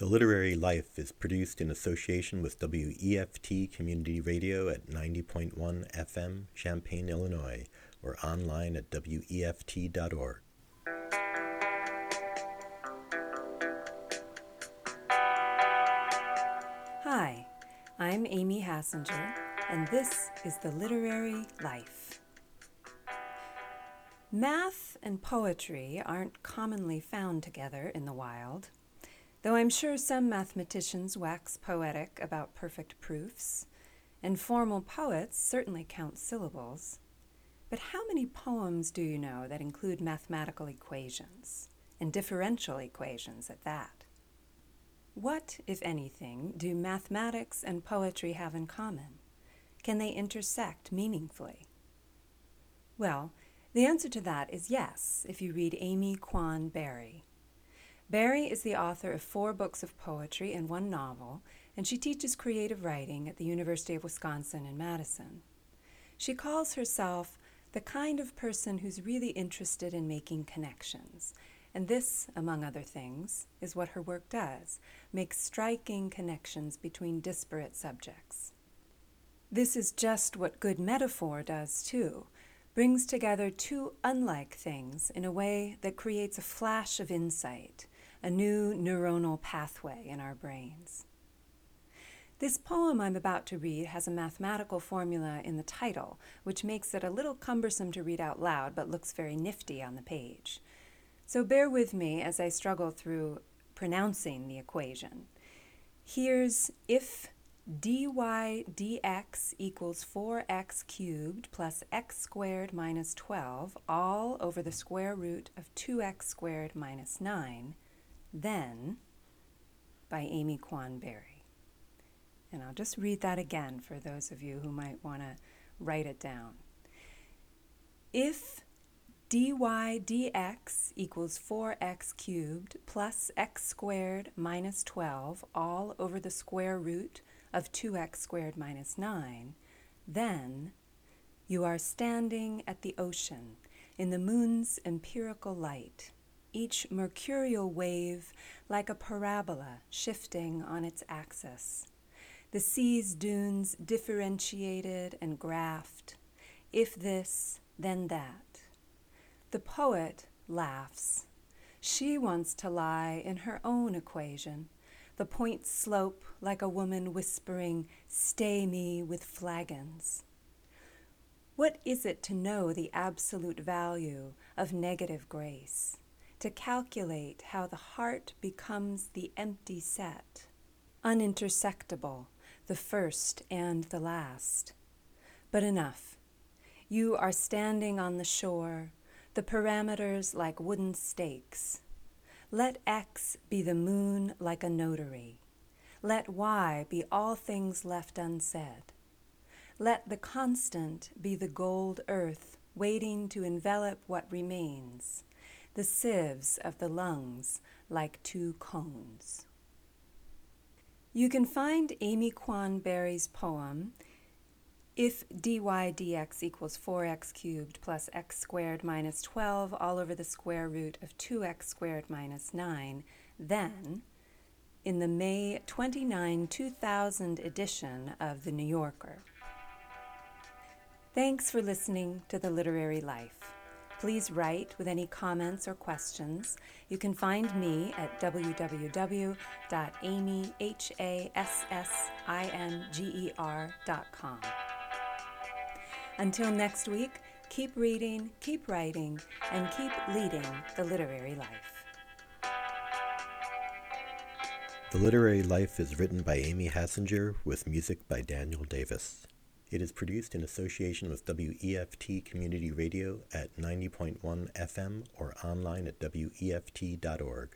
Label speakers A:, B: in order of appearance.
A: The Literary Life is produced in association with WEFT Community Radio at 90.1 FM, Champaign, Illinois, or online at WEFT.org.
B: Hi, I'm Amy Hassinger, and this is The Literary Life. Math and poetry aren't commonly found together in the wild, though I'm sure some mathematicians wax poetic about perfect proofs, and formal poets certainly count syllables. But how many poems do you know that include mathematical equations, and differential equations at that? What, if anything, do mathematics and poetry have in common? Can they intersect meaningfully? Well, the answer to that is yes, if you read Amy Quan Barry. Barry is the author of four books of poetry and one novel, and she teaches creative writing at the University of Wisconsin in Madison. She calls herself the kind of person who's really interested in making connections. And this, among other things, is what her work does make striking connections between disparate subjects. This is just what good metaphor does, too brings together two unlike things in a way that creates a flash of insight, a new neuronal pathway in our brains. This poem I'm about to read has a mathematical formula in the title, which makes it a little cumbersome to read out loud but looks very nifty on the page. So bear with me as I struggle through pronouncing the equation. Here's if dy dx equals 4x cubed plus x squared minus 12 all over the square root of 2x squared minus 9, then by Amy Quan Barry. And I'll just read that again for those of you who might want to write it down. If dy dx equals 4x cubed plus x squared minus 12 all over the square root of 2x squared minus 9, then you are standing at the ocean in the moon's empirical light, each mercurial wave like a parabola shifting on its axis. The sea's dunes differentiated and graphed, if this, then that. The poet laughs. She wants to lie in her own equation the points slope like a woman whispering, Stay me with flagons. What is it to know the absolute value of negative grace? To calculate how the heart becomes the empty set, unintersectable, the first and the last. But enough. You are standing on the shore, the parameters like wooden stakes. Let X be the moon like a notary. Let Y be all things left unsaid. Let the constant be the gold earth waiting to envelop what remains, the sieves of the lungs like two cones. You can find Amy Quan Barry's poem if dy dx equals 4x cubed plus x squared minus 12 all over the square root of 2x squared minus 9, then in the May 29, 2000 edition of The New Yorker. Thanks for listening to The Literary Life. Please write with any comments or questions. You can find me at www.amyhassinger.com. Until next week, keep reading, keep writing, and keep leading the literary life.
A: The Literary Life is written by Amy Hassinger with music by Daniel Davis. It is produced in association with WEFT Community Radio at 90.1 FM or online at WEFT.org.